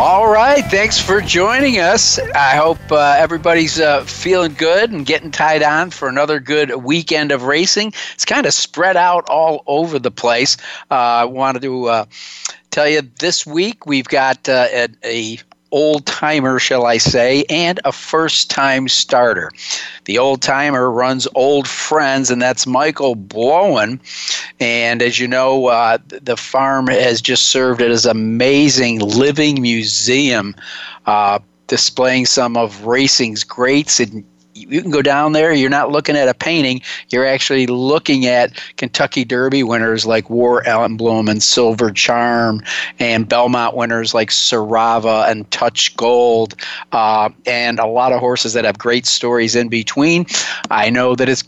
All right, thanks for joining us. I hope uh, everybody's uh, feeling good and getting tied on for another good weekend of racing. It's kind of spread out all over the place. Uh, I wanted to uh, tell you this week we've got uh, a, a old timer, shall I say, and a first time starter. The old timer runs Old Friends, and that's Michael Blowen. And as you know, uh, the farm has just served as an amazing living museum. Uh, displaying some of racing's greats and you can go down there. You're not looking at a painting. You're actually looking at Kentucky Derby winners like War Emblem and Silver Charm, and Belmont winners like Sarava and Touch Gold, uh, and a lot of horses that have great stories in between. I know that it's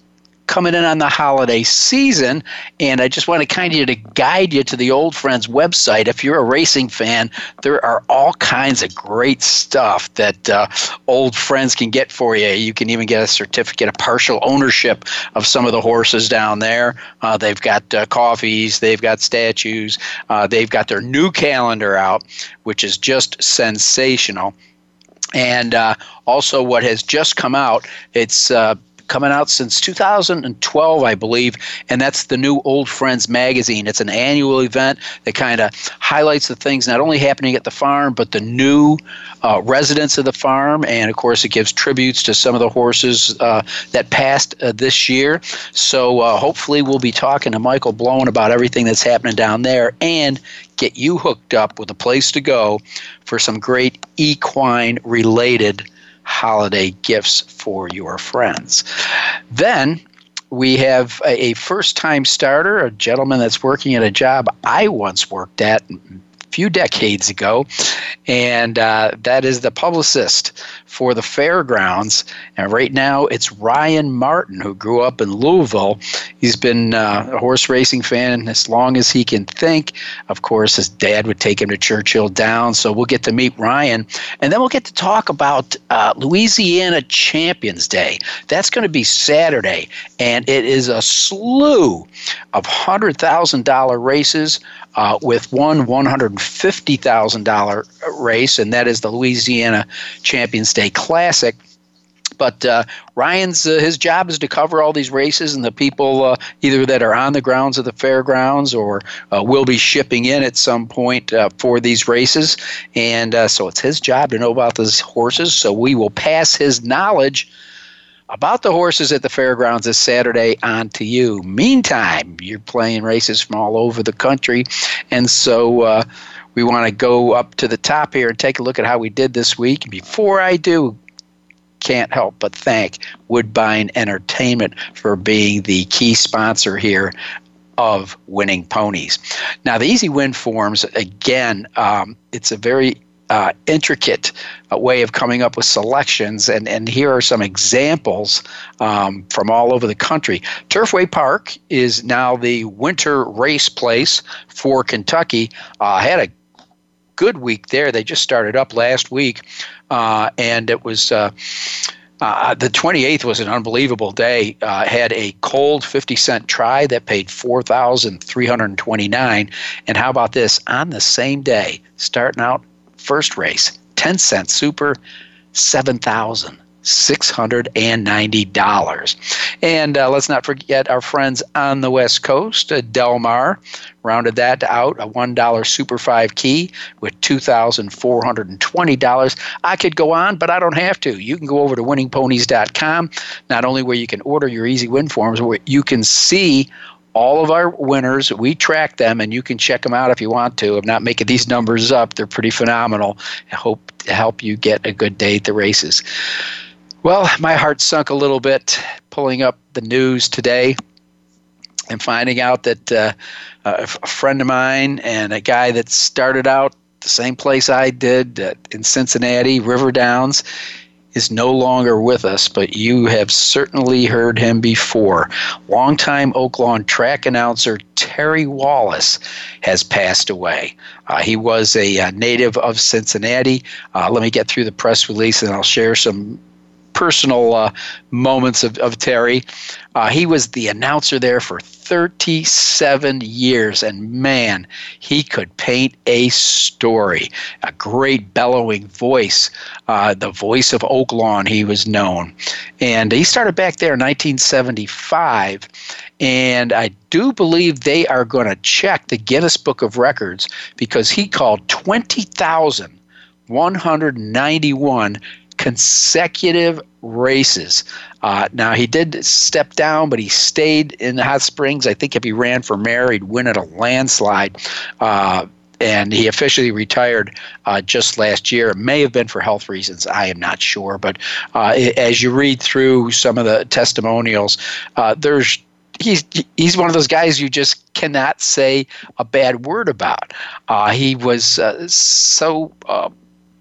coming in on the holiday season, and I just want to kind of to guide you to the Old Friends website. If you're a racing fan, there are all kinds of great stuff that uh, Old Friends can get for you. You can even get a certificate of partial ownership of some of the horses down there. Uh, they've got uh, coffees, they've got statues, uh, they've got their new calendar out, which is just sensational. And uh, also, what has just come out, it's uh, coming out since 2012, I believe, and that's the new Old Friends magazine. It's an annual event that kind of highlights the things not only happening at the farm, but the new uh, residents of the farm, and of course, it gives tributes to some of the horses uh, that passed uh, this year. So uh, hopefully, we'll be talking to Michael Blowen about everything that's happening down there and get you hooked up with a place to go for some great equine related holiday gifts for your friends. Then we have a, first time starter, a gentleman that's working at a job I once worked at few decades ago, and uh, that is the publicist for the fairgrounds. And right now, it's Ryan Martin, who grew up in Louisville. He's been uh, a horse racing fan as long as he can think. Of course, his dad would take him to Churchill Downs, so we'll get to meet Ryan, and then we'll get to talk about uh, Louisiana Champions Day. That's going to be Saturday, and it is a slew of hundred thousand dollar races uh, with one $150,000 race, and that is the Louisiana Champions Day Classic. But uh, Ryan's uh, his job is to cover all these races and the people uh, either that are on the grounds of the fairgrounds or uh, will be shipping in at some point uh, for these races. And so it's his job to know about these horses. So we will pass his knowledge about the horses at the fairgrounds this Saturday on to you. Meantime, you're playing races from all over the country, and so uh, we want to go up to the top here and take a look at how we did this week. Before I do, can't help but thank Woodbine Entertainment for being the key sponsor here of winning ponies. Now, the easy win forms, again, um, it's a very uh, intricate uh, way of coming up with selections. And, and here are some examples um, from all over the country. Turfway Park is now the winter race place for Kentucky. Uh, had a good week there. They just started up last week, uh, and it was. Uh, uh, the 28th was an unbelievable day. Uh, had a cold 50 cent try that paid 4,329. And how about this? On the same day, starting out First race, 10 cent super, 7000 $690. And uh, let's not forget our friends on the West Coast, uh, Del Mar, rounded that out, a $1 Super 5 key with $2,420. I could go on, but I don't have to. You can go over to winningponies.com, not only where you can order your easy win forms, where you can see all of our winners. We track them, and you can check them out if you want to. I'm not making these numbers up; they're pretty phenomenal. I hope to help you get a good day at the races. Well, my heart sunk a little bit pulling up the news today and finding out that uh, a friend of mine and a guy that started out the same place I did uh, in Cincinnati, River Downs, is no longer with us, but you have certainly heard him before. Longtime Oaklawn track announcer Terry Wallace has passed away. Uh, he was a, a, uh, native of Cincinnati. Uh, let me get through the press release and I'll share some personal uh, moments of, of Terry. Uh, he was the announcer there for 37 years, and man, he could paint a story. A great bellowing voice, uh, the voice of Oaklawn, he was known. And he started back there in 1975. And I do believe they are going to check the Guinness Book of Records because he called 20,191 consecutive races. Uh, now, he did step down, but he stayed in the Hot Springs. I think if he ran for mayor, he'd win at a landslide. Uh, and he officially retired uh, just last year. It may have been for health reasons. I am not sure. But uh, as you read through some of the testimonials, uh, there's he's he's one of those guys you just cannot say a bad word about. Uh, he was so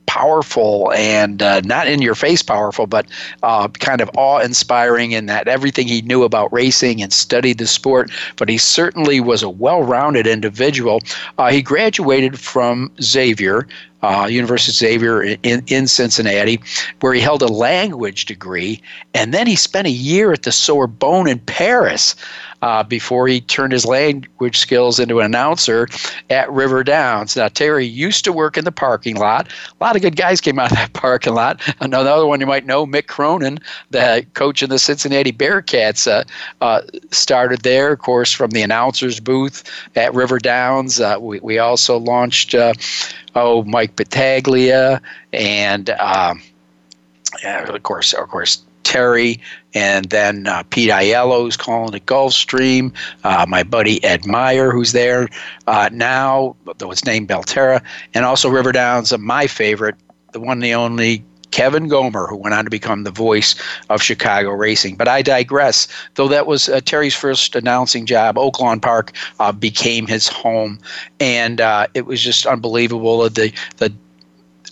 powerful and uh, not in your face powerful, but uh, kind of awe inspiring in that everything he knew about racing and studied the sport. But he certainly was a well rounded individual. Uh, he graduated from Xavier. Uh, University of Xavier in, in Cincinnati, where he held a language degree, and then he spent a year at the Sorbonne in Paris uh, before he turned his language skills into an announcer at River Downs. Now, Terry used to work in the parking lot. A lot of good guys came out of that parking lot. Another one you might know, Mick Cronin, the coach of the Cincinnati Bearcats, uh, uh, started there, of course, from the announcer's booth at River Downs. Uh, we, we also launched, uh, oh, Mike Battaglia and. Um, yeah, of course, of course, Terry, and then uh, Pete Aiello, who's calling it Gulfstream. Uh, my buddy Ed Meyer, who's there uh, now, though it's named Belterra, and also River Downs, my favorite, the one, the only Kevin Gomer, who went on to become the voice of Chicago racing. But I digress. Though that was uh, Terry's first announcing job, Oaklawn Park uh, became his home, and uh, it was just unbelievable. The the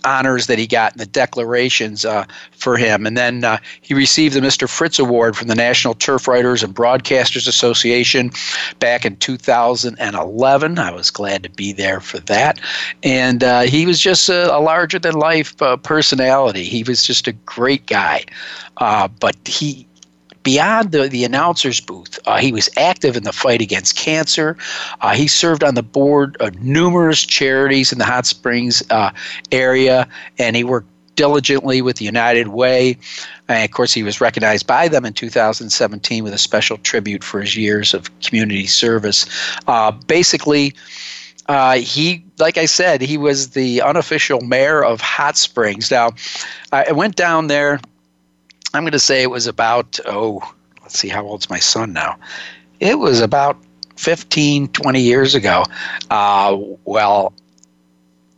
honors that he got in the declarations uh, for him. And then uh, he received the Mr. Fritz Award from the National Turf Writers and Broadcasters Association back in 2011. I was glad to be there for that. And uh, he was just a, a larger than life uh, personality. He was just a great guy. Uh, but he beyond the, the announcer's booth, uh, he was active in the fight against cancer. Uh, he served on the board of numerous charities in the Hot Springs uh, area, and he worked diligently with the United Way. And of course, he was recognized by them in 2017 with a special tribute for his years of community service. Uh, basically, uh, he, like I said, he was the unofficial mayor of Hot Springs. Now, I went down there I'm going to say it was about, oh, let's see, how old's my son now? It was about 15, 20 years ago. Uh, well,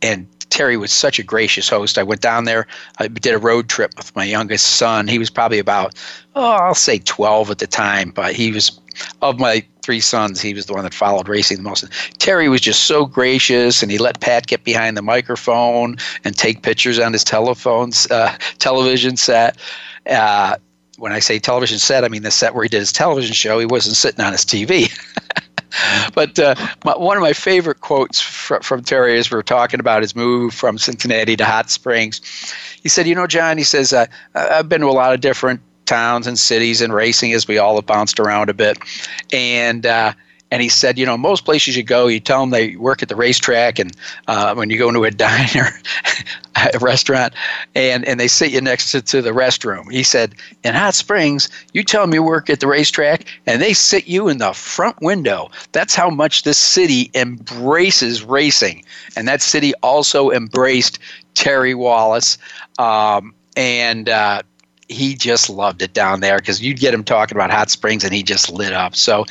and Terry was such a gracious host. I went down there. I did a road trip with my youngest son. He was probably about, oh, I'll say 12 at the time, but he was, of my three sons, he was the one that followed racing the most. Terry was just so gracious, and he let Pat get behind the microphone and take pictures on his telephones, uh, television set. Uh, when I say television set, I mean the set where he did his television show. He wasn't sitting on his TV. but uh, my, one of my favorite quotes fr- from Terry as we are talking about his move from Cincinnati to Hot Springs, he said, "You know, John," he says, "I've been to a lot of different towns and cities and racing as we all have bounced around a bit, and." Uh, and he said, you know, most places you go, you tell them they work at the racetrack, and uh, when you go into a diner, a restaurant, and and they sit you next to, to the restroom. He said, in Hot Springs, you tell them you work at the racetrack, and they sit you in the front window. That's how much this city embraces racing, and that city also embraced Terry Wallace. Um, and uh, he just loved it down there because you'd get him talking about hot springs and he just lit up. So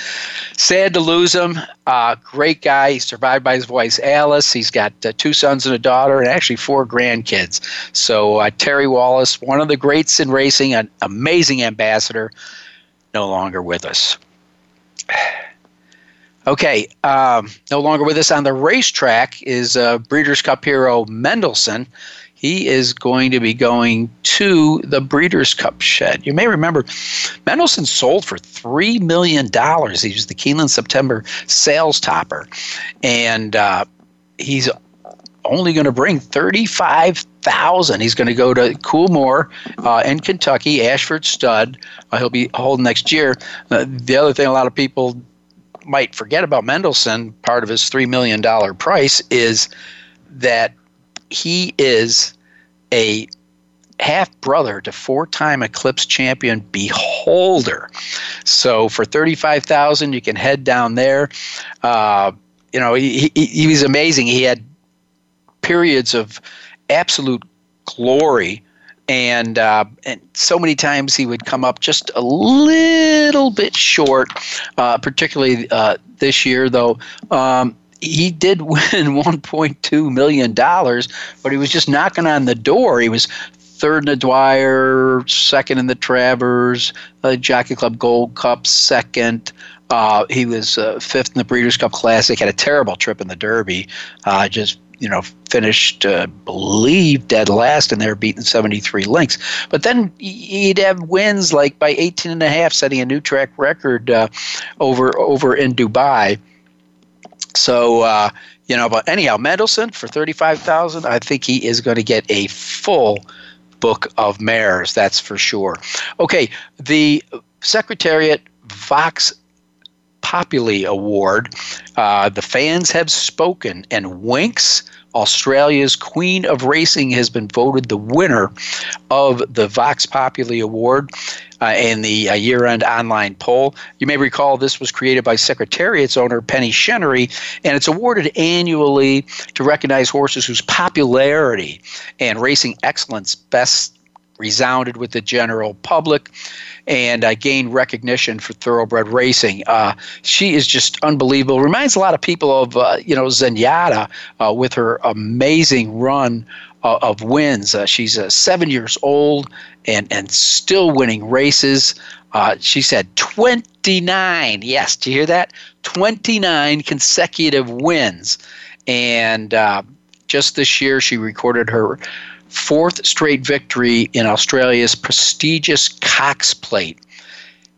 sad to lose him. Uh, great guy. He's survived by his wife Alice. He's got uh, two sons and a daughter, and actually four grandkids. So uh, Terry Wallace, one of the greats in racing, an amazing ambassador, no longer with us. Okay, um, no longer with us on the racetrack is uh, Breeders' Cup hero Mendelssohn he is going to be going to the Breeders' Cup shed. You may remember Mendelssohn sold for $3 million. He was the Keeneland September sales topper. And uh, he's only going to bring 35,000. He's going to go to Coolmore uh, in Kentucky, Ashford Stud. Uh, he'll be holding next year. Uh, the other thing a lot of people might forget about Mendelssohn, part of his $3 million price, is that he is a half brother to four-time Eclipse champion Beholder. So for thirty-five thousand, you can head down there. Uh, you know, he, he, he was amazing. He had periods of absolute glory. And, uh, and so many times he would come up just a little bit short, uh, particularly uh, this year, though. Um, he did win 1.2 million dollars, but he was just knocking on the door. He was third in the Dwyer, second in the Travers, uh, Jockey Club Gold Cup, second. Uh, he was uh, fifth in the Breeders' Cup Classic. Had a terrible trip in the Derby. Uh, just you know, finished, uh, believe, dead last, and they were beating 73 lengths. But then he'd have wins like by 18 and a half, setting a new track record uh, over over in Dubai. So, uh, you know, but anyhow, Mendelssohn for 35000 I think he is going to get a full book of mares, that's for sure. Okay, the Secretariat Vox Populi Award. Uh, the fans have spoken, and Winx, Australia's Queen of Racing, has been voted the winner of the Vox Populi Award uh, in the uh, year end online poll. You may recall this was created by Secretariat's owner Penny Chenery, and it's awarded annually to recognize horses whose popularity and racing excellence best resounded with the general public and I gained recognition for thoroughbred racing. Uh, she is just unbelievable. Reminds a lot of people of uh, you know Zenyatta uh, with her amazing run uh, of wins. Uh, she's uh, seven years old and and still winning races. She's had 29. Yes, do you hear that? 29 consecutive wins, and just this year she recorded her fourth straight victory in Australia's prestigious Cox Plate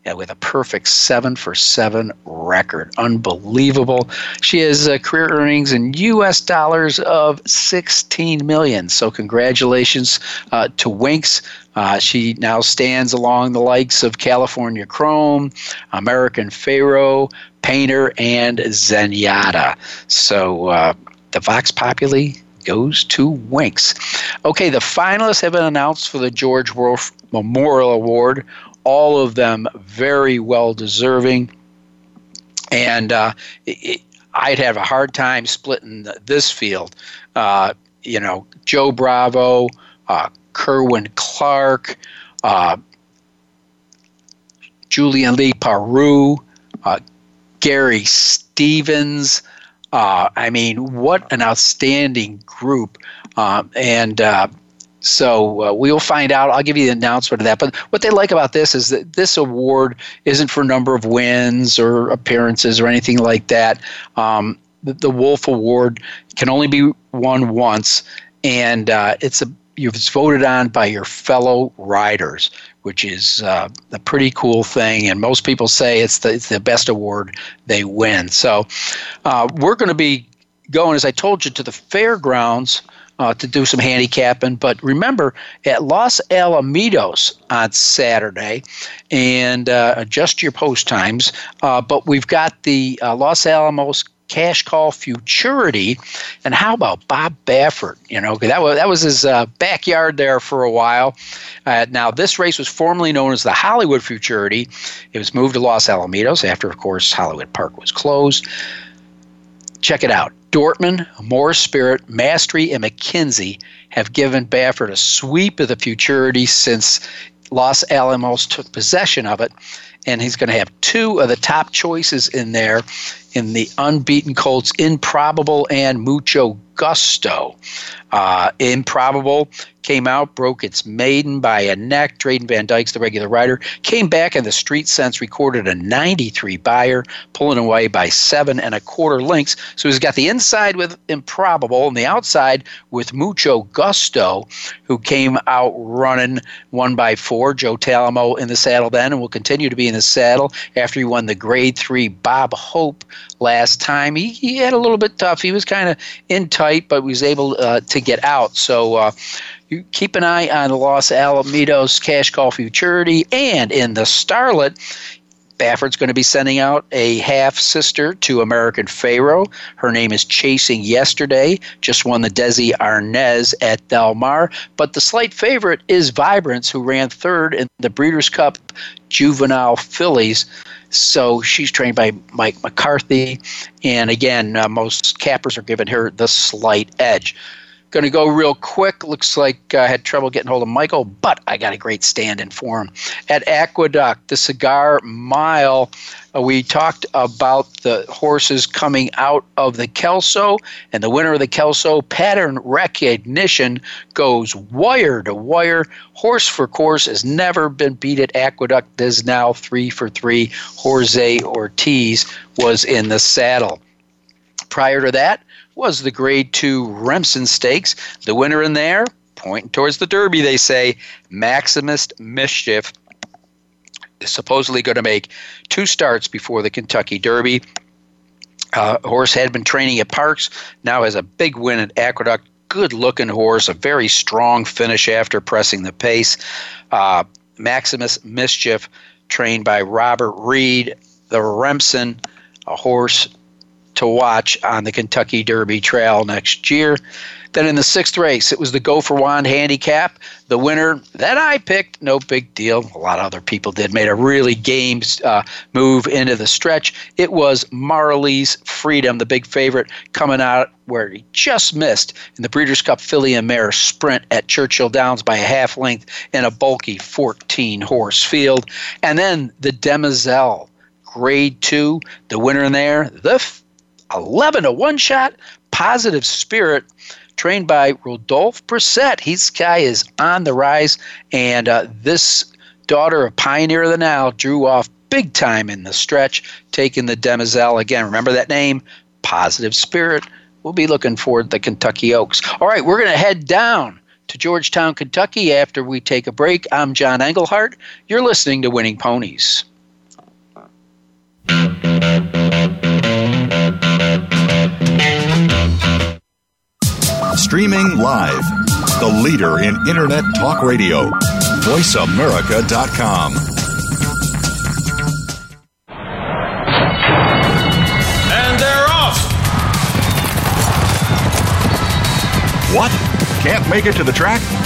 yeah, with a perfect seven for seven record. Unbelievable. She has uh, career earnings in U.S. dollars of 16 million. So congratulations uh, to Winx. Uh, she now stands along the likes of California Chrome, American Pharoah, Painter, and Zenyatta. So uh, the Vox Populi goes to Winx. Okay, the finalists have been announced for the George Woolf Memorial Award all of them very well deserving. And uh, it, I'd have a hard time splitting this field. Uh, you know, Joe Bravo, uh, Kerwin Clark, uh, Julien Leparoux, uh, Gary Stevens. Uh, I mean, what an outstanding group. Um, and uh, so uh, we'll find out. I'll give you the announcement of that. But what they like about this is that this award isn't for number of wins or appearances or anything like that. Um, the, the, Woolf Award can only be won once, and uh, it's a it's voted on by your fellow riders, which is uh, a pretty cool thing. And most people say it's the it's the best award they win. So uh, we're going to be going, as I told you, to the fairgrounds uh, to do some handicapping. But remember, at Los Alamitos on Saturday, and uh, adjust your post times. Uh, but we've got the uh, Los Alamos cash call futurity. And how about bob baffert? You know that was that was his uh, backyard there for a while. Uh, now this race was formerly known as the hollywood futurity. It was moved to los alamitos after of course hollywood park was closed. Check it out. Dortmund, Mor Spirit, Mastery, and McKinzie have given Baffert a sweep of the futurity since Los Alamos took possession of it. And he's going to have two of the top choices in there in the unbeaten Colts Improbable and Mucho Gusto. Uh, Improbable came out, broke its maiden by a neck. Drayden Van Dyke's the regular rider. Came back in the Street Sense, recorded a 93 Beyer, pulling away by seven and a quarter lengths. So he's got the inside with Improbable and the outside with Mucho Gusto, who came out running one by four. Joe Talamo in the saddle then and will continue to be in the saddle after he won the grade three Bob Hope last time. He, he had a little bit tough. He was kind of in tight, but was able uh, to get out. So, uh, you keep an eye on Los Alamitos Cash Call Futurity and in the Starlet. Baffert going to be sending out a half sister to American Pharoah. Her name is Chasing Yesterday. Just won the Desi Arnaz at Del Mar. But the slight favorite is Vibrance, who ran third in the Breeders' Cup Juvenile Fillies. So she's trained by Mike McCarthy. And again, uh, most cappers are giving her the slight edge. Going to go real quick. Looks like I had trouble getting hold of Michael, but I got a great stand in for him. At Aqueduct, the Cigar Mile, uh, we talked about the horses coming out of the Kelso, and the winner of the Kelso pattern recognition goes wire to wire. Horse for course has never been beat at Aqueduct. Is now three for three. Jorge Ortiz was in the saddle. Prior to that, was the Grade 2 Remsen Stakes. The winner in there, pointing towards the Derby, they say, Maximus Mischief is supposedly going to make two starts before the Kentucky Derby. Uh, horse had been training at Parx, now has a big win at Aqueduct. Good looking horse, a very strong finish after pressing the pace. Uh, Maximus Mischief, trained by Robert Reid, the Remsen, a horse to watch on the Kentucky Derby Trail next year. Then in the sixth race, it was the Go for Wand handicap. The winner that I picked, no big deal. A lot of other people did, made a really game uh, move into the stretch. It was Marley's Freedom, the big favorite, coming out where he just missed in the Breeders' Cup Filly and Mare sprint at Churchill Downs by a half length in a bulky 14 horse field. And then the Demoiselle, grade two, the winner in there, the 11 to 1 shot, positive spirit, trained by Rodolphe Brisset. He's guy is on the rise, and uh, this daughter of Pioneer of the Nile drew off big time in the stretch, taking the Demoiselle again. Remember that name? Positive Spirit. We'll be looking for the Kentucky Oaks. All right, we're going to head down to Georgetown, Kentucky after we take a break. I'm John Englehart. You're listening to Winning Ponies. Streaming live. The leader in Internet talk radio. VoiceAmerica.com. And they're off. What? Can't make it to the track?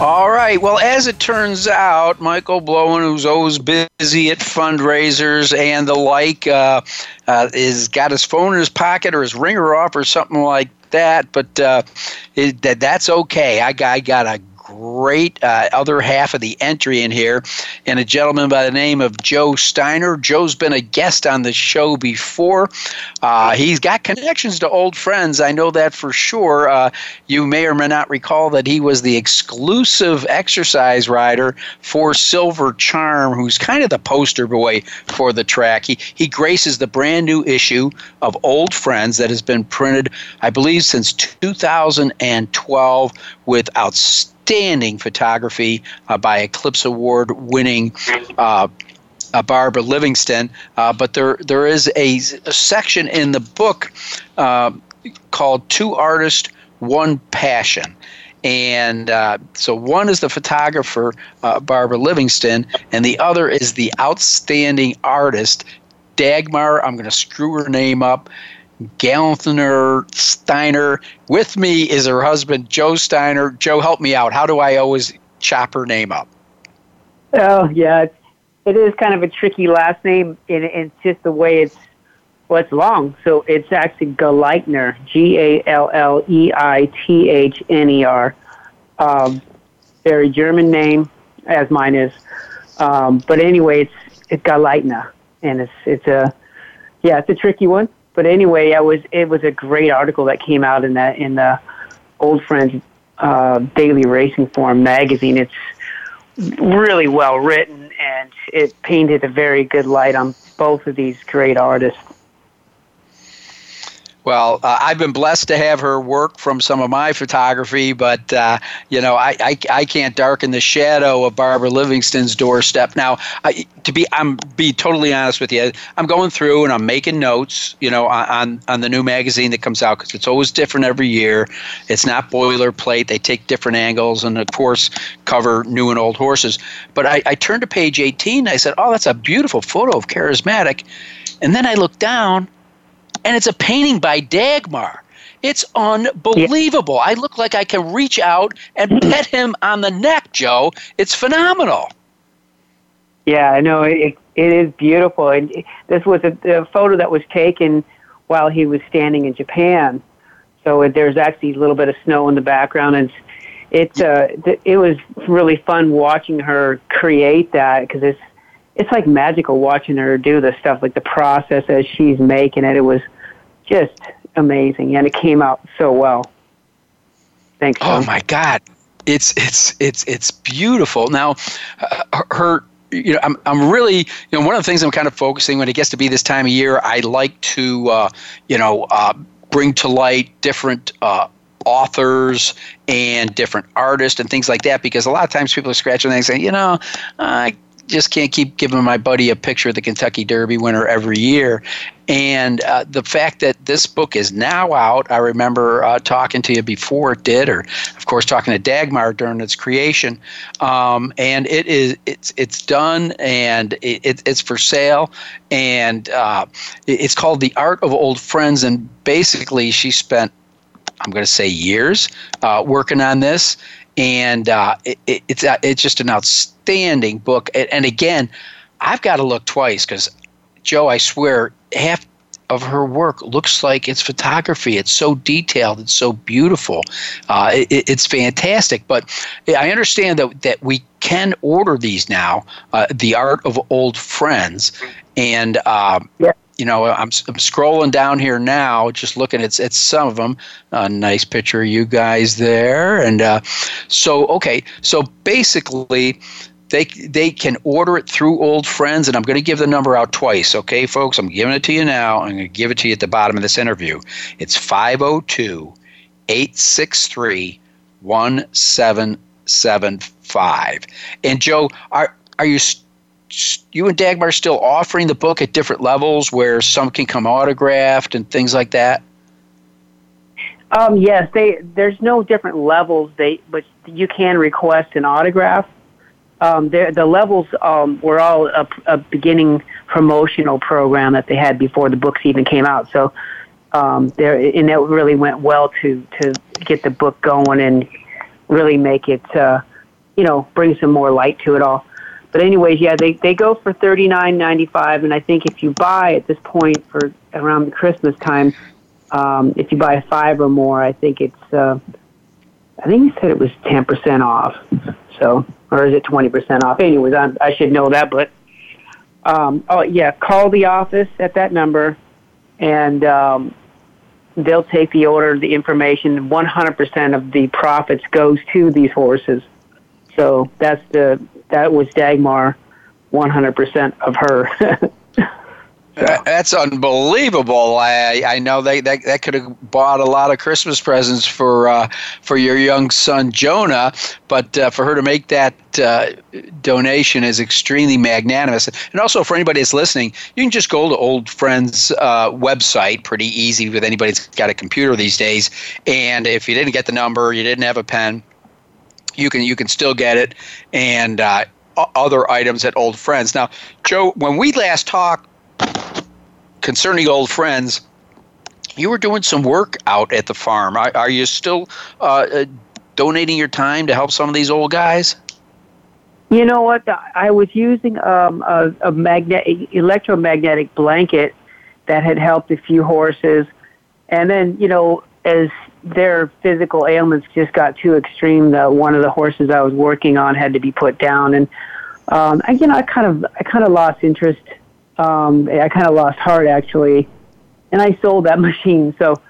All right. Well, as it turns out, Michael Blowen, who's always busy at fundraisers and the like, uh, uh, is got his phone in his pocket or his ringer off or something like that. But uh, it, that that's okay. I I got a great uh, other half of the entry in here, and a gentleman by the name of Joe Steiner. Joe's been a guest on the show before. Uh, he's got connections to old friends. I know that for sure. Uh, you may or may not recall that he was the exclusive exercise rider for Silver Charm, who's kind of the poster boy for the track. He, he graces the brand new issue of Old Friends that has been printed, I believe, since 2012 with outstanding outstanding photography uh, by Eclipse Award winning. Uh, uh, Barbara Livingston, uh, but there there is a, a section in the book uh, called Two Artists, One Passion. And so one is the photographer, Barbara Livingston, and the other is the outstanding artist, Dagmar. I'm going to screw her name up. Gallantner Steiner. With me is her husband, Joe Steiner. Joe, help me out. How do I always chop her name up? Oh, yeah. It is kind of a tricky last name, and it's just the way it's, well, it's long. So it's actually Galleithner, G A L L E I T H N E R. Um, very German name, as mine is. Um, but anyway, it's, it's Galleithner, and it's, it's a, yeah, it's a tricky one but anyway, I was it was a great article that came out in that in the Old Friends uh, Daily Racing Form magazine. It's really well written and it painted a very good light on both of these great artists. Well, uh, I've been blessed to have her work from some of my photography, but uh, you know, I, I, I can't darken the shadow of Barbara Livingston's doorstep. Now, I, to be I'm be totally honest with you, I'm going through and I'm making notes, you know, on on the new magazine that comes out because it's always different every year. It's not boilerplate; they take different angles and, of course, cover new and old horses. But I, I turned to page 18. And I said, "Oh, that's a beautiful photo of Charismatic," and then I looked down and it's a painting by Dagmar. It's unbelievable. Yeah. I look like I can reach out and pet him on the neck, Joe. It's phenomenal. Yeah, I know it. It is beautiful, and this was a, a photo that was taken while he was standing in Japan. So there's actually a little bit of snow in the background, and it's uh, it was really fun watching her create that because it's it's like magical watching her do the stuff, like the process as she's making it. It was just amazing, and it came out so well. Thanks. Oh my God, it's it's it's it's beautiful. Now, uh, her. You know, I'm, I'm really, you know, one of the things I'm kind of focusing when it gets to be this time of year, I like to, uh, you know, uh, bring to light different uh, authors and different artists and things like that because a lot of times people are scratching their head saying, you know, I just can't keep giving my buddy a picture of the Kentucky Derby winner every year. And uh, the fact that this book is now out, I remember uh, talking to you before it did, or of course talking to Dagmar during its creation. Um, and it is it's it's done and it, it's for sale, and uh, it's called The Art of Old Friends. And basically, she spent I'm going to say years uh, working on this, and uh, it, it, it's uh, it's just an outstanding book. And, and again, I've got to look twice because Joe, I swear, half of her work looks like it's photography. It's so detailed. It's so beautiful. Uh, it, it's fantastic. But I understand that that we can order these now. Uh, the Art of Old Friends, and uh, yeah you know, I'm, I'm scrolling down here now, just looking at, at some of them. A nice picture of you guys there, and uh, so okay, so basically, they they can order it through Old Friends, and I'm going to give the number out twice. Okay, folks, I'm giving it to you now. I'm going to give it to you at the bottom of this interview. It's 502 863 1775. And Joe, are are you you and Dagmar still offering the book at different levels where some can come autographed and things like that? Um, yes, they there's no different levels. They but you can request an autograph. Um, the levels um, were all a, a, beginning promotional program that they had before the books even came out. So um, there, and it really went well to to get the book going and really make it uh, you know, bring some more light to it all. But anyways, yeah, they they go for thirty nine ninety five, and I think if you buy at this point for around Christmas time, um, if you buy five or more, I think it's uh, I think he said it was ten percent off. So, or is it twenty percent off? Anyways, I, I should know that, but um, oh yeah, call the office at that number, and um, they'll take the order, the information. One hundred percent of the profits goes to these horses. So that's the that was Dagmar, one hundred percent of her. That's unbelievable. I I know they, that that could have bought a lot of Christmas presents for uh, for your young son Jonah, but uh, for her to make that uh, donation is extremely magnanimous. And also for anybody that's listening, you can just go to Old Friends uh, website, pretty easy with anybody that's got a computer these days. And if you didn't get the number, you didn't have a pen, you can you can still get it and uh, other items at Old Friends. Now, Joe, when we last talked concerning old friends, you were doing some work out at the farm. Are, are you still uh, uh, donating your time to help some of these old guys? You know what? I was using um, a, a magnetic electromagnetic blanket that had helped a few horses, and then you know as their physical ailments just got too extreme, the one of the horses I was working on had to be put down, and um, I, you know I kind of I kind of lost interest um, I kind of lost heart actually, and I sold that machine. So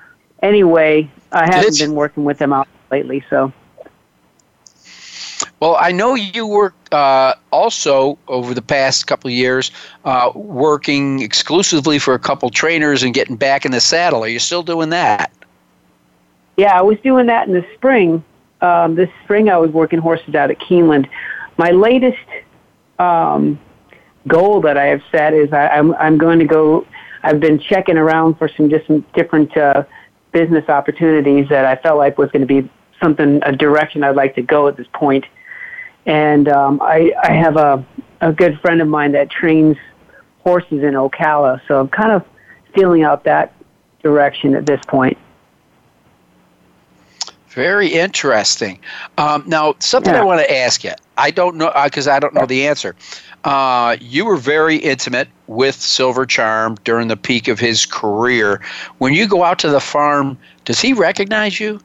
anyway, I haven't been working with them out lately. So. Well, I know you work uh, also over the past couple of years, uh, working exclusively for a couple trainers and getting back in the saddle. Are you still doing that? Yeah, I was doing that in the spring. Um, this spring, I was working horses out at Keeneland. My latest um, goal that I have set is I, I'm I'm going to go. I've been checking around for some just different uh, business opportunities that I felt like was going to be something a direction I'd like to go at this point. And um, I I have a a good friend of mine that trains horses in Ocala, so I'm kind of feeling out that direction at this point. Very interesting. Um, now, something yeah. I want to ask you. I don't know because uh, I don't know the answer. Uh, you were very intimate with Silver Charm during the peak of his career. When you go out to the farm, does he recognize you?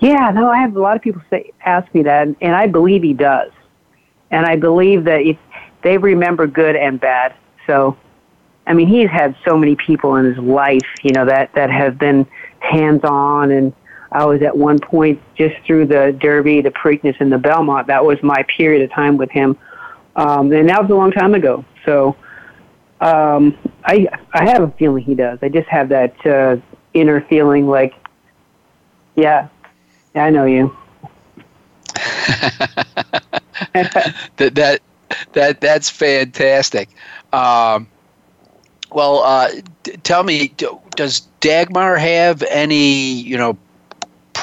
Yeah, no, I have a lot of people say ask me that, and I believe he does. And I believe that if they remember good and bad. So, I mean, he's had so many people in his life, you know, that that have been hands on and I was at one point just through the Derby, the Preakness, and the Belmont. That was my period of time with him um, and that was a long time ago. So um, I I have a feeling he does. I just have that uh, inner feeling like, yeah, I know you. that that that that's fantastic. Um, well, uh, tell me, does Dagmar have any you know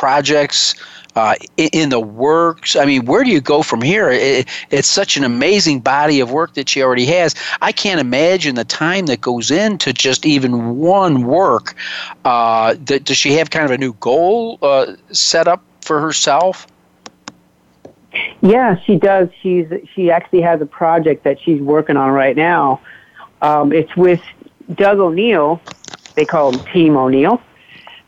projects uh, in the works? I mean, where do you go from here? It, it's such an amazing body of work that she already has. I can't imagine the time that goes into just even one work. Uh, does she have kind of a new goal uh, set up for herself? Yeah, she does. She's she actually has a project that she's working on right now. Um, it's with Doug O'Neill. They call him Team O'Neill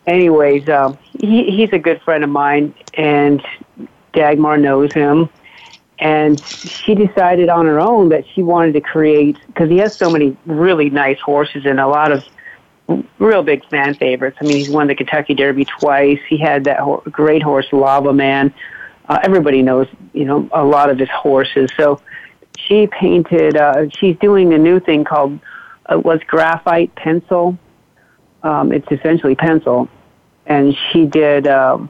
anyways, um, he, he's a good friend of mine, and Dagmar knows him. And she decided on her own that she wanted to create, because he has so many really nice horses and a lot of real big fan favorites. I mean, he's won the Kentucky Derby twice. He had that ho- great horse, Lava Man. Uh, everybody knows, you know, a lot of his horses. So she painted, uh, she's doing a new thing called, uh, was graphite pencil. Um, it's essentially pencil and she did um,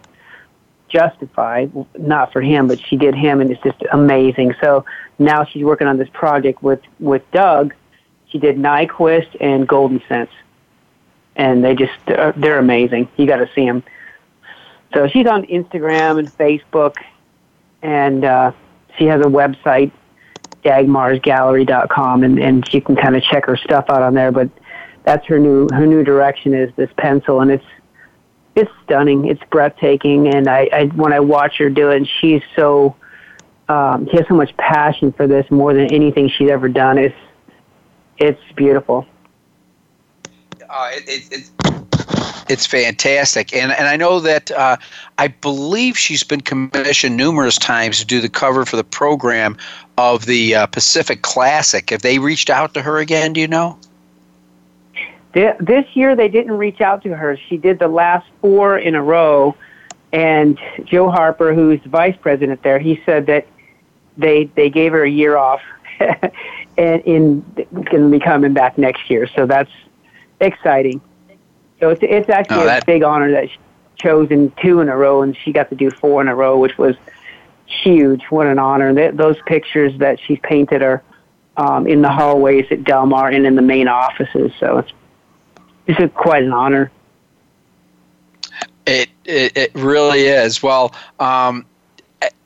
Justify, not for him, but she did him, and it's just amazing. So now she's working on this project with with Doug. She did Nyquist and Goldencents, and they just they're, they're amazing. You got to see them. So she's on Instagram and Facebook, and uh, she has a website, dagmarsgallery.com, and and you can kind of check her stuff out on there. But that's her new her new direction is this pencil, and it's it's stunning. It's breathtaking, and I, I when I watch her do it, and she's so um, she has so much passion for this more than anything she's ever done. It's it's beautiful. Uh, it, it, it, it's fantastic, and and I know that uh, I believe she's been commissioned numerous times to do the cover for the program of the uh, Pacific Classic. Have they reached out to her again? Do you know? This year they didn't reach out to her. She did the last four in a row, and Joe Harper, who's the vice president there, he said that they they gave her a year off, and in going to be coming back next year. So that's exciting. So it's it's actually oh, that, a big honor that she chosen two in a row, and she got to do four in a row, which was huge. What an honor! That, those pictures that she painted are um, in the hallways at Del Mar and in the main offices. So it's it's a, quite an honor. It, it, it really is. Well, um,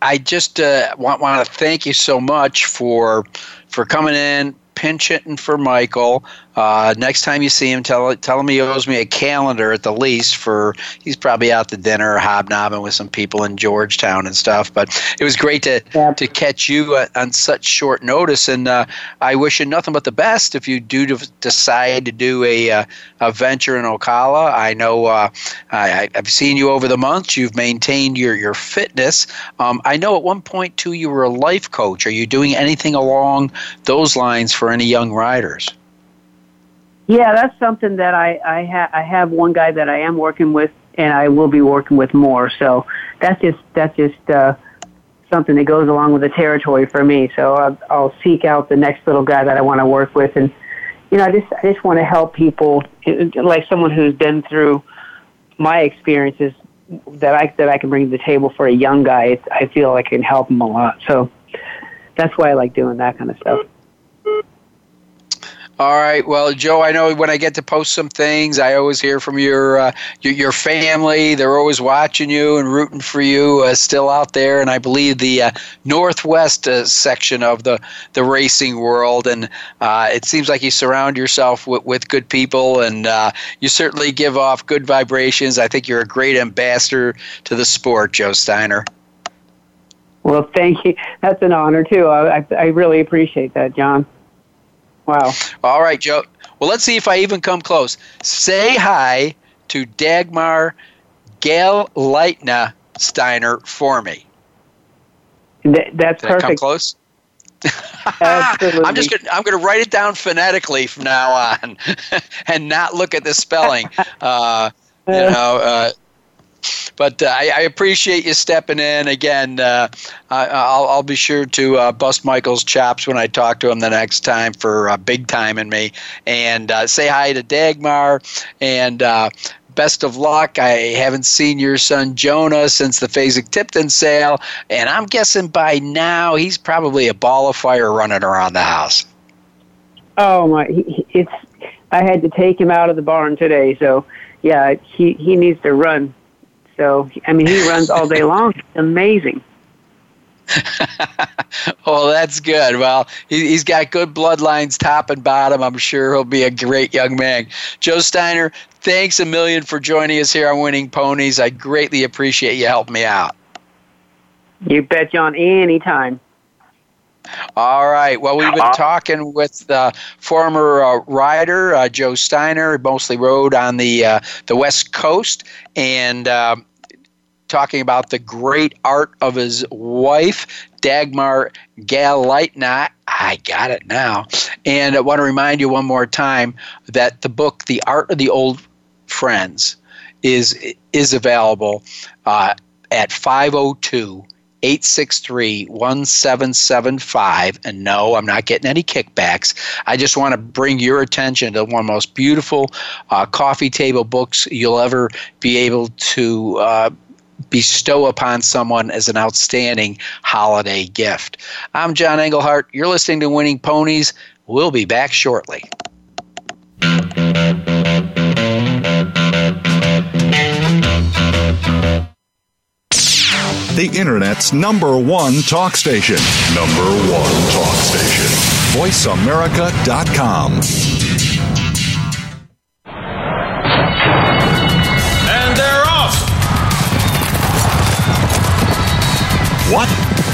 I just uh, want want to thank you so much for for coming in, pinch hitting for Michael. Uh, next time you see him, tell tell him he owes me a calendar at the least. For he's probably out to dinner, hobnobbing with some people in Georgetown and stuff. But it was great to yeah. to catch you uh, on such short notice, and uh, I wish you nothing but the best if you do decide to do a uh, a venture in Ocala. I know uh, I, have seen you over the months. You've maintained your your fitness. Um, I know at one point too you were a life coach. Are you doing anything along those lines for any young riders? Yeah, that's something that I I, ha- I have one guy that I am working with, and I will be working with more. So that's just that's just uh, something that goes along with the territory for me. So I'll, I'll seek out the next little guy that I want to work with, and you know, I just I just want to help people, like someone who's been through my experiences that I that I can bring to the table for a young guy. I feel I can help him a lot. So that's why I like doing that kind of stuff. All right. Well, Joe, I know when I get to post some things, I always hear from your uh, your, your, family. They're always watching you and rooting for you uh, still out there. And I believe the uh, Northwest uh, section of the, the racing world. And uh, it seems like you surround yourself with, with good people and uh, you certainly give off good vibrations. I think you're a great ambassador to the sport, Joe Steiner. Well, thank you. That's an honor, too. I, I really appreciate that, John. Wow. All right, Joe. Well, let's see if I even come close. Say hi to Dagmar Galleithner Steiner for me. Th- that's Did perfect. come close? Absolutely. I'm just gonna I'm gonna write it down phonetically from now on, and not look at the spelling. Uh, you know, uh, but uh, I, I, appreciate you stepping in again. Uh, I'll, I'll, be sure to uh, bust Michael's chops when I talk to him the next time for uh, big time in me, and uh, say hi to Dagmar and. Uh, best of luck. I haven't seen your son Jonah since the Fasig-Tipton sale, and I'm guessing by now he's probably a ball of fire running around the house. Oh my! It's I had to take him out of the barn today, so yeah, he he needs to run so, I mean, he runs all day long. Amazing. well, that's good. Well, he, has got good bloodlines top and bottom. I'm sure he'll be a great young man. Joe Steiner, thanks a million for joining us here on Winning Ponies. I greatly appreciate you helping me out. You bet, John. Anytime. All right. Well, we've been talking with the former uh, rider uh, Joe Steiner, mostly rode on the uh, the West Coast, and um, talking about the great art of his wife, Dagmar Galleithner. I got it now. And I want to remind you one more time that the book, The Art of the Old Friends, is is available uh, at 502 863 1775. And no, I'm not getting any kickbacks. I just want to bring your attention to one of the most beautiful uh, coffee table books you'll ever be able to. Uh, bestow upon someone as an outstanding holiday gift. I'm John Englehart. You're listening to Winning Ponies. We'll be back shortly. The Internet's number one talk station. Number one talk station. VoiceAmerica.com.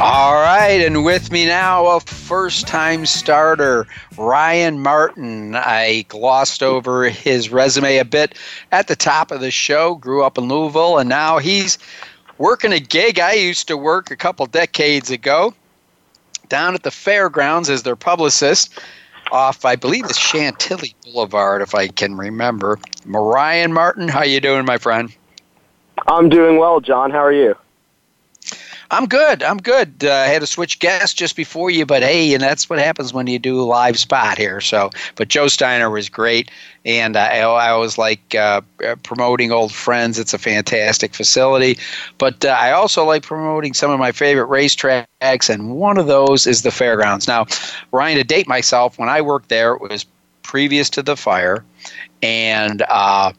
All right, and with me now, a first time starter, Ryan Martin. I glossed over his resume a bit at the top of the show. Grew up in Louisville, and now he's working a gig I used to work a couple decades ago down at the fairgrounds as their publicist off, I believe, the Gentilly Boulevard, if I can remember. Ryan Martin, how you doing, my friend? I'm doing well, John. How are you? I'm good. I'm good. Uh, I had to switch guests just before you, but hey, and that's what happens when you do a live spot here. So, but Joe Steiner was great, and I, I always like uh, promoting old friends. It's a fantastic facility, but uh, I also like promoting some of my favorite racetracks, and one of those is the fairgrounds. Now, Ryan, to date myself, when I worked there, it was previous to the fire, and uh,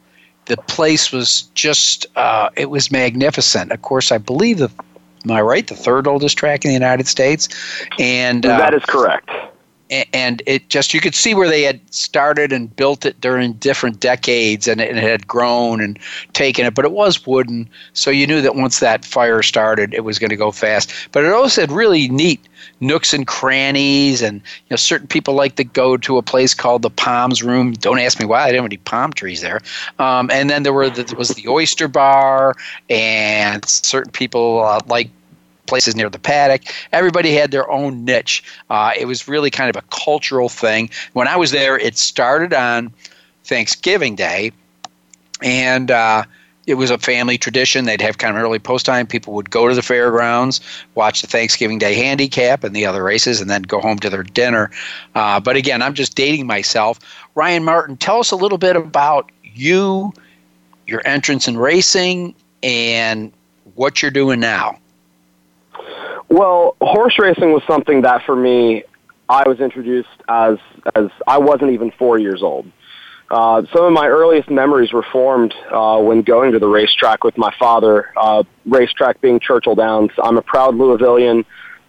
the place was just uh, it was magnificent. Of course, I believe the am I right? The third oldest track in the United States, and uh, that is correct. And it just you could see where they had started and built it during different decades, and it, had grown and taken it. But it was wooden, so you knew that once that fire started, it was going to go fast. But it also had really neat nooks and crannies, and you know certain people like to go to a place called the Palms Room. Don't ask me why I didn't have any palm trees there. Um, and then there were the, there was the Oyster Bar, and certain people uh, like places near the paddock. Everybody had their own niche. Uh, it was really kind of a cultural thing. When I was there, it started on Thanksgiving Day, and uh, it was a family tradition. They'd have kind of early post time. People would go to the fairgrounds, watch the Thanksgiving Day handicap and the other races, and then go home to their dinner. Uh, but again, I'm just dating myself. Ryan Martin, tell us a little bit about you, your entrance in racing, and what you're doing now. Well, horse racing was something that for me, I was introduced as as I wasn't even four years old. Uh, some of my earliest memories were formed uh, when going to the racetrack with my father. Uh, racetrack being Churchill Downs. I'm a proud Louisvillian,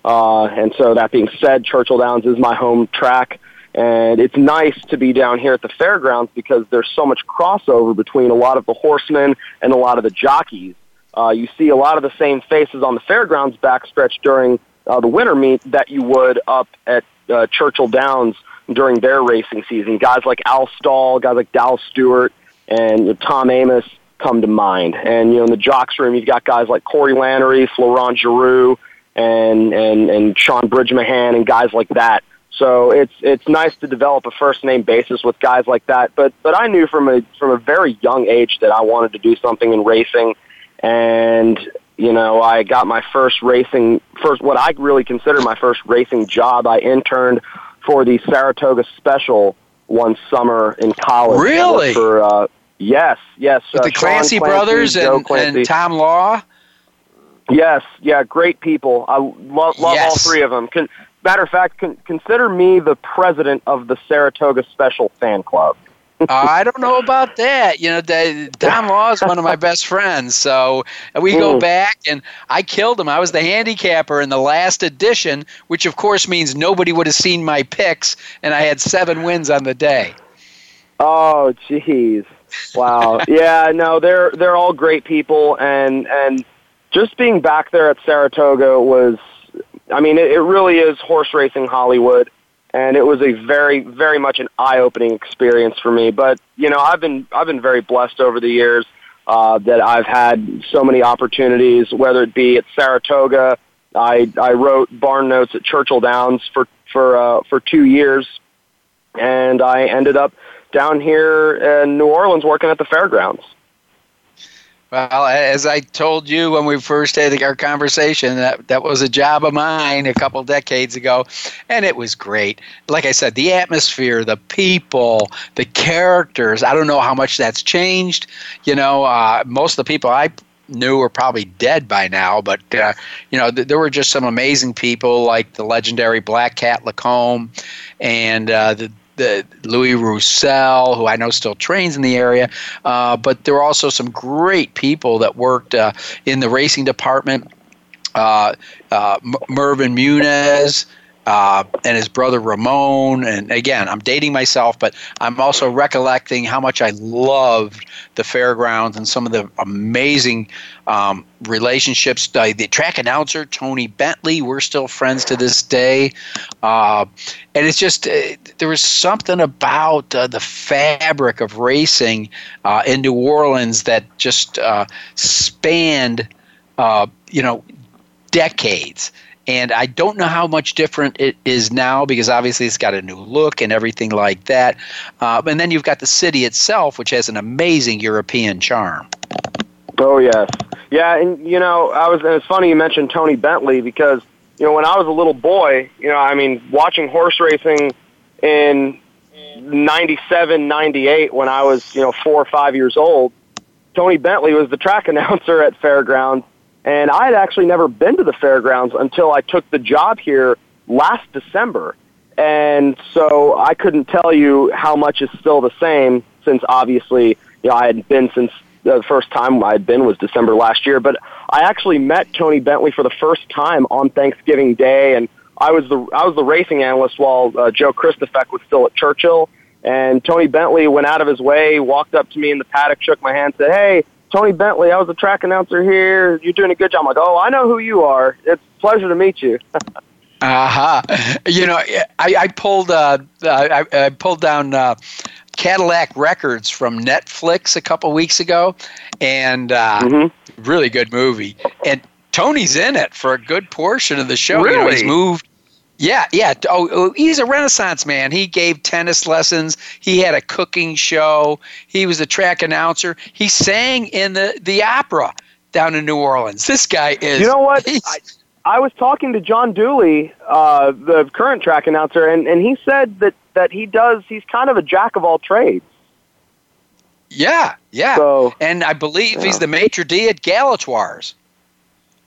uh, and so that being said, Churchill Downs is my home track. And it's nice to be down here at the fairgrounds because there's so much crossover between a lot of the horsemen and a lot of the jockeys. Uh, you see a lot of the same faces on the fairgrounds backstretch during uh, the winter meet that you would up at uh, Churchill Downs during their racing season. Guys like Al Stall, guys like Dal Stewart, and you know, Tom Amoss come to mind. And you know, in the jocks room, you've got guys like Corey Lanerie, Florent Geroux, and and and Shaun Bridgmohan, and guys like that. So it's it's nice to develop a first name basis with guys like that. But but I knew from a from a very young age that I wanted to do something in racing and you know I got my first racing first what I really consider my first racing job. I interned for the Saratoga Special one summer in college. Really? For uh, Yes, yes. With uh, the Clancy, Clancy, brothers and, Clancy. and Tom Law. Yes, yeah, great people. I love love all three of them. Con- matter of fact, con- consider me the president of the Saratoga Special Fan Club. I don't know about that. You know, the, Tom Law is one of my best friends. So we go Mm. back, and I killed him. I was the handicapper in the last edition, which of course means nobody would have seen my picks, and I had seven wins on the day. Oh, jeez. Wow. yeah, no, they're they're all great people, and and just being back there at Saratoga was, I mean, it, it really is horse racing Hollywood, and it was a very very much an eye opening experience for me. But you know, I've been I've been very blessed over the years uh, that I've had so many opportunities, whether it be at Saratoga. I I wrote barn notes at Churchill Downs for for uh, for two years, and I ended up down here in New Orleans working at the fairgrounds. Well, as I told you when we first had our conversation, that that was a job of mine a couple decades ago, and it was great. Like I said, the atmosphere, the people, the characters. I don't know how much that's changed. You know, uh, most of the people I knew are probably dead by now, but uh, you know, th- there were just some amazing people like the legendary Black Cat Lacombe and uh, the the Louis Roussel, who I know still trains in the area, uh, but there were also some great people that worked uh, in the racing department. Uh, uh, M- Mervyn Muniz. Uh, and his brother Ramon, and again, I'm dating myself, but I'm also recollecting how much I loved the fairgrounds and some of the amazing um, relationships. Uh, the track announcer Tony Bentley, we're still friends to this day, uh, and it's just uh, there was something about uh, the fabric of racing uh, in New Orleans that just spanned, you know, decades. And I don't know how much different it is now because obviously it's got a new look and everything like that. Uh, and then you've got the city itself, which has an amazing European charm. Oh yes, yeah, and you know, I was. And it's funny you mentioned Tony Bentley because you know when I was a little boy, you know, I mean, watching horse racing in '97, '98, when I was you know four or five years old, Tony Bentley was the track announcer at Fairgrounds, and I had actually never been to the fairgrounds until I took the job here last December. And so I couldn't tell you how much is still the same since obviously, you know, I hadn't been since the first time I had been was December last year. But I actually met Tony Bentley for the first time on Thanksgiving Day, and I was the I was the racing analyst while uh, Joe Kristufek was still at Churchill. And Tony Bentley went out of his way, walked up to me in the paddock, shook my hand, said, "Hey, Tony Bentley, I was a track announcer here. You're doing a good job." I'm like, "Oh, I know who you are. It's a pleasure to meet you." Aha! Uh-huh. You know, I, I pulled uh, I, I pulled down uh, Cadillac Records from Netflix a couple weeks ago, and uh, Mm-hmm. really good movie. And Tony's in it for a good portion of the show. You know, he's moved. Yeah, yeah. Oh, oh, he's a Renaissance man. He gave tennis lessons. He had a cooking show. He was a track announcer. He sang in the the opera down in New Orleans. This guy is. You know what? I, I was talking to John Dooley, uh, the current track announcer, and, and he said that, that he does, he's kind of a jack of all trades. Yeah, yeah. So- and I believe he's the maitre d' at Galatoire's.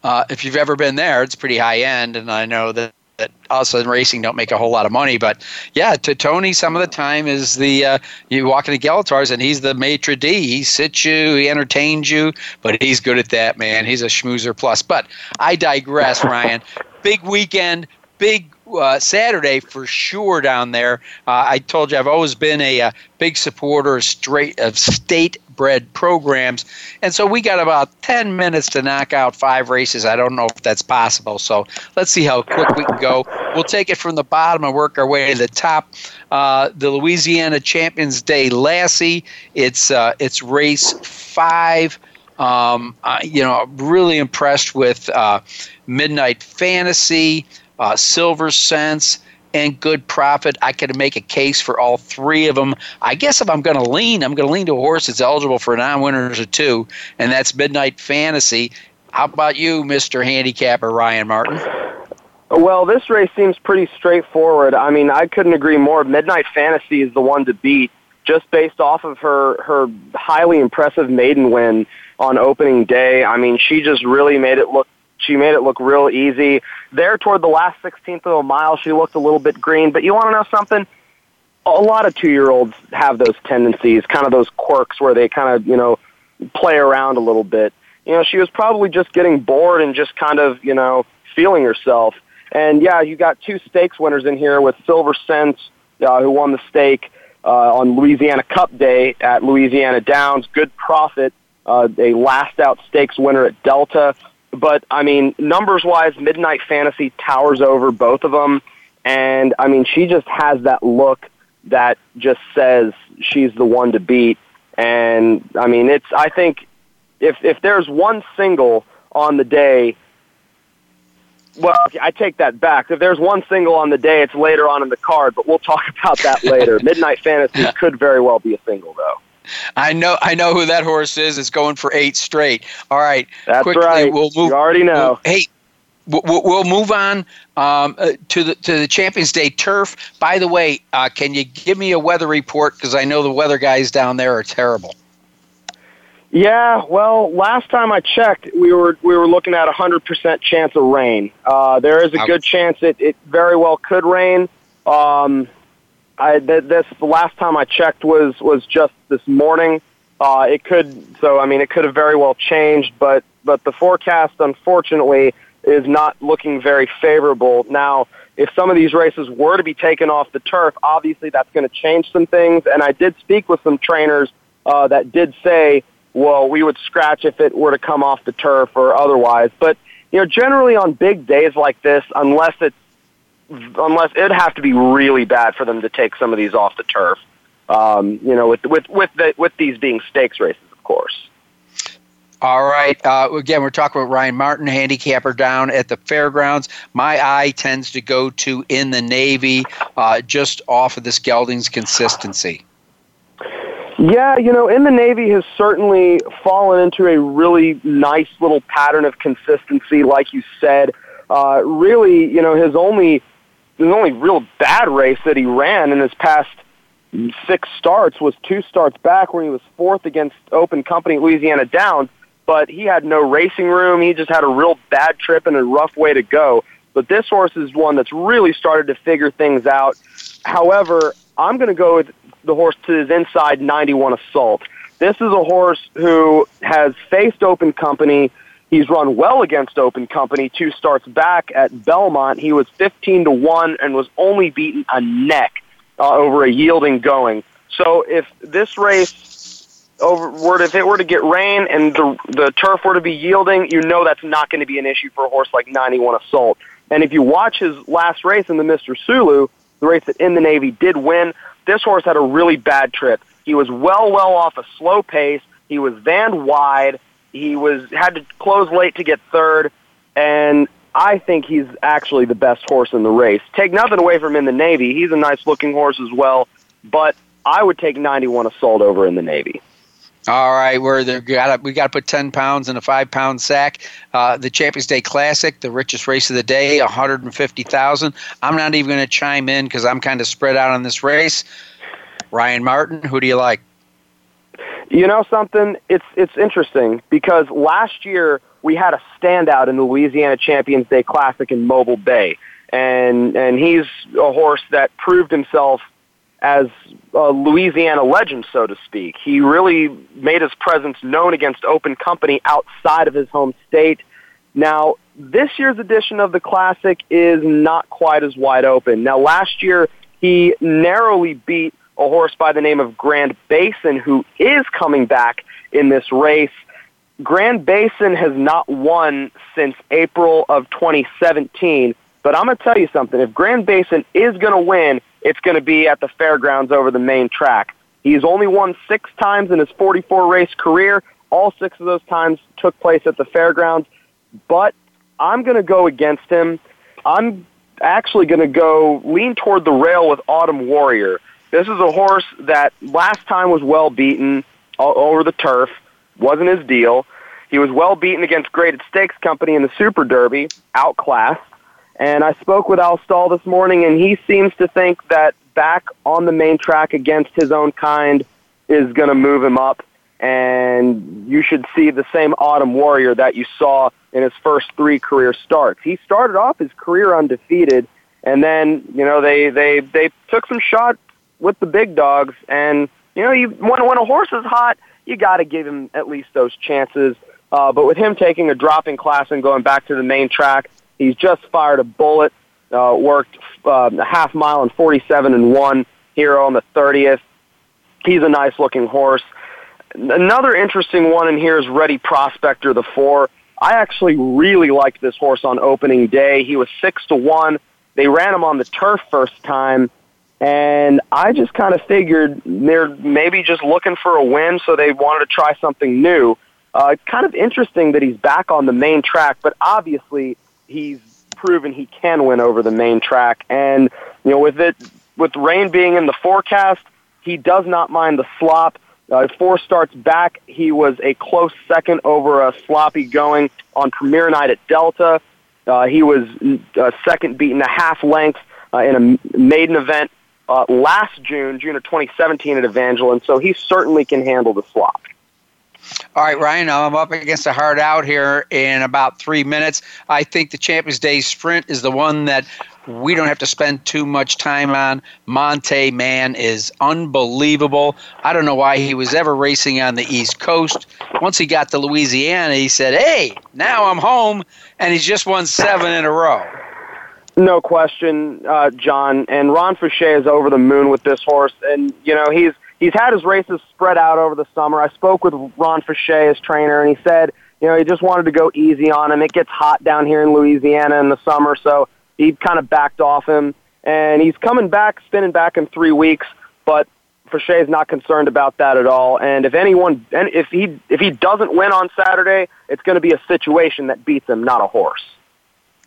Uh, if you've ever been there, it's pretty high end, and I know that, that us in racing don't make a whole lot of money, but yeah, to Tony, some of the time is the uh, you walk into Galatoire's and he's the maitre d'. He sits you, he entertains you, but he's good at that, man. He's a schmoozer plus. But I digress, Ryan. Big weekend, big uh, Saturday for sure down there. Uh, I told you I've always been a, uh big supporter of straight of state bred programs, and so we got about ten minutes to knock out five races. I don't know if that's possible, so let's see how quick we can go. We'll take it from the bottom and work our way to the top. Uh, the Louisiana Champions Day Lassie. It's uh, it's race five. Um, I, you know, really impressed with uh, Midnight Fantasy, uh, Silver Sense, and Good Profit. I could make a case for all three of them. I guess if I'm going to lean, I'm going to lean to a horse that's eligible for non-winners or two, and that's Midnight Fantasy. How about you, Mr. Handicapper Ryan Martin? Well, this race seems pretty straightforward. I mean, I couldn't agree more. Midnight Fantasy is the one to beat just based off of her her highly impressive maiden win on opening day. I mean, she just really made it look she made it look real easy. There toward the last 16th of a mile, she looked a little bit green, but you want to know something? A lot of 2-year-olds have those tendencies, kind of those quirks where they kind of, you know, play around a little bit. You know, she was probably just getting bored and just kind of, you know, feeling herself. And yeah, you got two stakes winners in here with Silver Sense, uh, who won the stake uh, on Louisiana Cup Day at Louisiana Downs. Good profit, uh, a last out stakes winner at Delta. But I mean, numbers wise, Midnight Fantasy towers over both of them. And I mean, she just has that look that just says she's the one to beat. And I mean, it's, I think if, if there's one single on the day well, I take that back. If there's one single on the day, it's later on in the card, but we'll talk about that later. Midnight Fantasy could very well be a single, though. I know, I know who that horse is. It's going for eight straight. All right, that's quickly, right. We'll move. You already know. We'll, hey, we'll, we'll move on um, uh, to the to the Champions Day turf. By the way, uh, can you give me a weather report? Because I know the weather guys down there are terrible. Yeah, well, last time I checked, we were we were looking at a hundred percent chance of rain. Uh, there is a good chance it, it very well could rain. Um, I th- this the last time I checked was was just this morning. Uh, it could so I mean it could have very well changed, but but the forecast unfortunately is not looking very favorable. Now, if some of these races were to be taken off the turf, obviously that's going to change some things. And I did speak with some trainers uh, that did say well, we would scratch if it were to come off the turf or otherwise. But you know, generally on big days like this, unless it's unless it'd have to be really bad for them to take some of these off the turf. Um, you know, with with with the, with these being stakes races, of course. All right. Uh, again, we're talking about Ryan Martin, handicapper down at the fairgrounds. My eye tends to go to in the Navy, uh, just off of this gelding's consistency. Yeah, you know, in the Navy has certainly fallen into a really nice little pattern of consistency, like you said. Uh, really, you know, his only his only real bad race that he ran in his past six starts was two starts back when he was fourth against Open Company Louisiana Downs, but he had no racing room. He just had a real bad trip and a rough way to go. But this horse is one that's really started to figure things out. However, I'm going to go with the horse to his inside 91 assault. This is a horse who has faced open company. He's run well against open company. Two starts back at Belmont, he was 15 to 1 and was only beaten a neck uh, over a yielding going. So if this race over were to, if it were to get rain and the the turf were to be yielding, you know that's not going to be an issue for a horse like 91 Assault. And if you watch his last race in the Mr. Sulu, the race that in the Navy did win, this horse had a really bad trip. He was well, well off a slow pace. He was vanned wide. He was had to close late to get third, and I think he's actually the best horse in the race. Take nothing away from him in the Navy. He's a nice looking horse as well, but I would take 91 Assault over in the Navy. All right, we're there. We got to put ten pounds in a five pound sack. Uh, the Champions Day Classic, the richest race of the day, one hundred and fifty thousand. I'm not even going to chime in because I'm kind of spread out on this race. Ryan Martin, who do you like? You know something? It's it's interesting because last year we had a standout in the Louisiana Champions Day Classic in Mobile Bay, and and he's a horse that proved himself as a Louisiana legend, so to speak. He really made his presence known against open company outside of his home state. Now, this year's edition of the Classic is not quite as wide open. Now, last year, he narrowly beat a horse by the name of Grand Basin, who is coming back in this race. Grand Basin has not won since April of 2017, but I'm going to tell you something. If Grand Basin is going to win, it's going to be at the fairgrounds over the main track. He's only won six times in his 44 race career. All six of those times took place at the fairgrounds. But I'm going to go against him. I'm actually going to go lean toward the rail with Autumn Warrior. This is a horse that last time was well beaten over the turf, wasn't his deal. He was well beaten against Graded Stakes Company in the Super Derby, outclassed. And I spoke with Al Stall this morning, and he seems to think that back on the main track against his own kind is going to move him up. And you should see the same Autumn Warrior that you saw in his first three career starts. He started off his career undefeated, and then you know they they they took some shots with the big dogs. And you know, you when when a horse is hot, you got to give him at least those chances. Uh, but with him taking a dropping class and going back to the main track, he's just fired a bullet. Uh, worked uh, a half mile and 47 and one here on the 30th. He's a nice looking horse. Another interesting one in here is Ready Prospector, the four. I actually really liked this horse on opening day. He was six to one. They ran him on the turf first time, and I just kind of figured they're maybe just looking for a win, so they wanted to try something new. Uh, kind of interesting that he's back on the main track, but obviously he's proven he can win over the main track. And you know, with it, with rain being in the forecast, he does not mind the slop. Uh, four starts back, he was a close second over a sloppy going on Premier Night at Delta. Uh, he was uh, second, beaten a half length uh, in a maiden event uh, last June, June of 2017 at Evangeline. So he certainly can handle the slop. All right, Ryan, I'm up against a hard out here in about three minutes. I think the Champions Day sprint is the one that we don't have to spend too much time on. Monte Man is unbelievable. I don't know why he was ever racing on the East Coast. Once he got to Louisiana, he said, Hey, now I'm home. And he's just won seven in a row. No question, uh, John. And Ron Faucheux is over the moon with this horse. And, you know, he's he's had his races spread out over the summer. I spoke with Ron Faucheux, his trainer, and he said, you know, he just wanted to go easy on him. It gets hot down here in Louisiana in the summer, so he kind of backed off him. And he's coming back, spinning back in three weeks, but Faucheux is not concerned about that at all. And if anyone, and if he if he doesn't win on Saturday, it's going to be a situation that beats him, not a horse.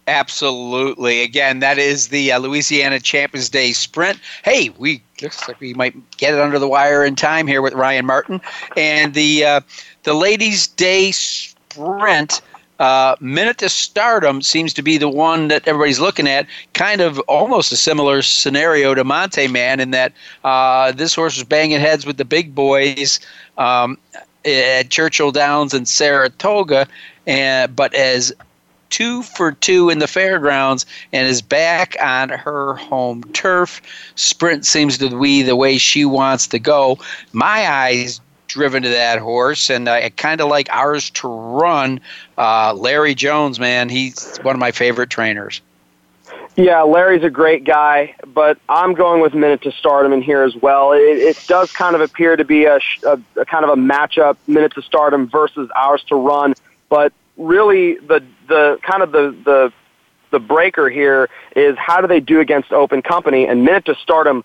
Absolutely. Again, that is the uh, Louisiana Champions Day Sprint. Hey, we looks like we might get it under the wire in time here with Ryan Martin, and the uh, the Ladies' Day Sprint. Uh, Minit to Stardom seems to be the one that everybody's looking at. Kind of almost a similar scenario to Monte Man in that uh, this horse was banging heads with the big boys um, at Churchill Downs and Saratoga, and but as two for two in the fairgrounds and is back on her home turf. Sprint seems to be the way she wants to go. My eyes driven to that horse, and I kind of like ours to run. Uh, Larry Jones, man, he's one of my favorite trainers. Yeah, Larry's a great guy, but I'm going with Minit to Stardom in here as well. It, it does kind of appear to be a, a, a kind of a matchup, Minit to Stardom versus ours to run, but really the the kind of the the the breaker here is how do they do against open company? And Minit to Stardom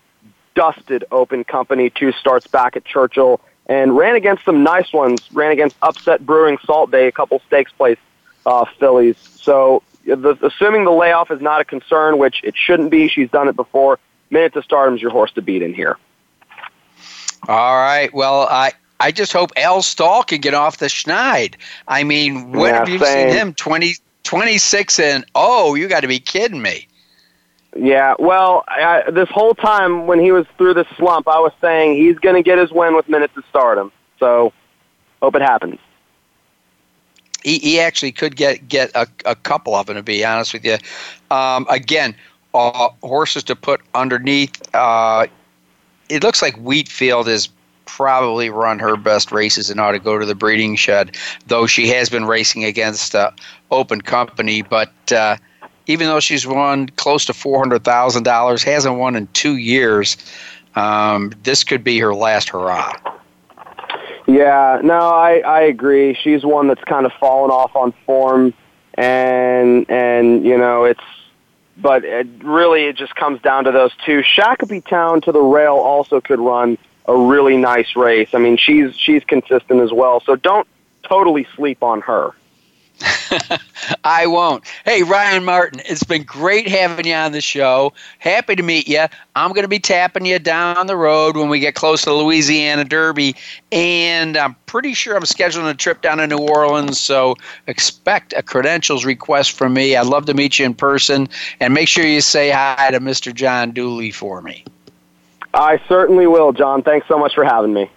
dusted open company two starts back at Churchill and ran against some nice ones ran against upset brewing salt bay a couple stakes place uh, fillies so the, assuming the layoff is not a concern which it shouldn't be she's done it before Minit to Stardom's your horse to beat in here. All right. Well i I just hope Al Stall can get off the schneid. I mean, when yeah, have you same. seen him? 20, 26 and oh, you got to be kidding me. Yeah, well, I, this whole time when he was through this slump, I was saying he's going to get his win with minutes to stardom. So, hope it happens. He, he actually could get get a, a couple of them. To be honest with you, um, again, uh, horses to put underneath. Uh, it looks like Wheatfield is probably run her best races and ought to go to the breeding shed, though she has been racing against uh, open company. But uh, even though she's won close to $400,000, hasn't won in two years, um, this could be her last hurrah. Yeah, no, I, I agree. She's one that's kind of fallen off on form, and and you know it's but it really it just comes down to those two. Shakopee Town to the rail also could run a really nice race. I mean, she's she's consistent as well. So don't totally sleep on her. I won't. Hey, Ryan Martin, it's been great having you on the show. Happy to meet you. I'm going to be tapping you down the road when we get close to Louisiana Derby, and I'm pretty sure I'm scheduling a trip down to New Orleans. So expect a credentials request from me. I'd love to meet you in person, and make sure you say hi to Mr. John Dooley for me. I certainly will, John. Thanks so much for having me.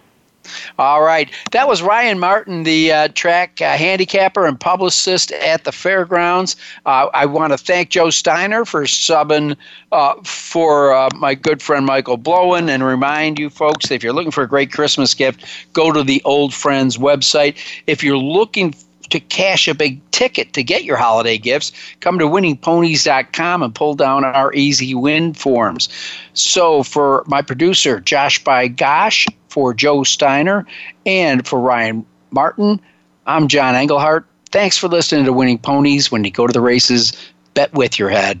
All right. That was Ryan Martin, the uh, track uh, handicapper and publicist at the fairgrounds. Uh, I want to thank Joe Steiner for subbing uh, for uh, my good friend Michael Blowen and remind you folks if you're looking for a great Christmas gift, go to the Old Friends website. If you're looking to cash a big ticket to get your holiday gifts, come to winningponies.com and pull down our easy win forms. So, for my producer, Josh by Gosh, for Joe Steiner, and for Ryan Martin, I'm John Englehart. Thanks for listening to Winning Ponies. When you go to the races, bet with your head,